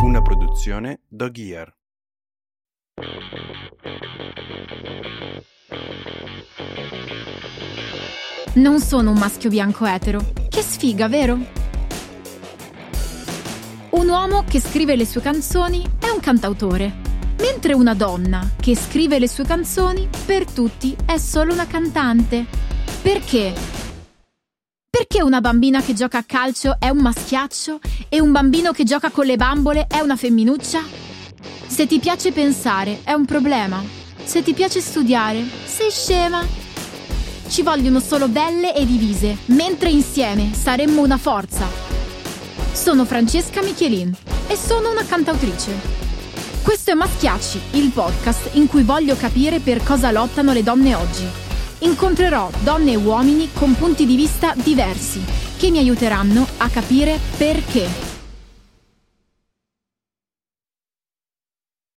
Una produzione Dog Ear. Non sono un maschio bianco etero. Che sfiga, vero? Un uomo che scrive le sue canzoni è un cantautore, mentre una donna che scrive le sue canzoni per tutti è solo una cantante. Perché? Perché una bambina che gioca a calcio è un maschiaccio e un bambino che gioca con le bambole è una femminuccia? Se ti piace pensare è un problema. Se ti piace studiare, sei scema. Ci vogliono solo belle e divise, mentre insieme saremmo una forza. Sono Francesca Michelin e sono una cantautrice. Questo è Maschiacci, il podcast in cui voglio capire per cosa lottano le donne oggi. Incontrerò donne e uomini con punti di vista diversi che mi aiuteranno a capire perché.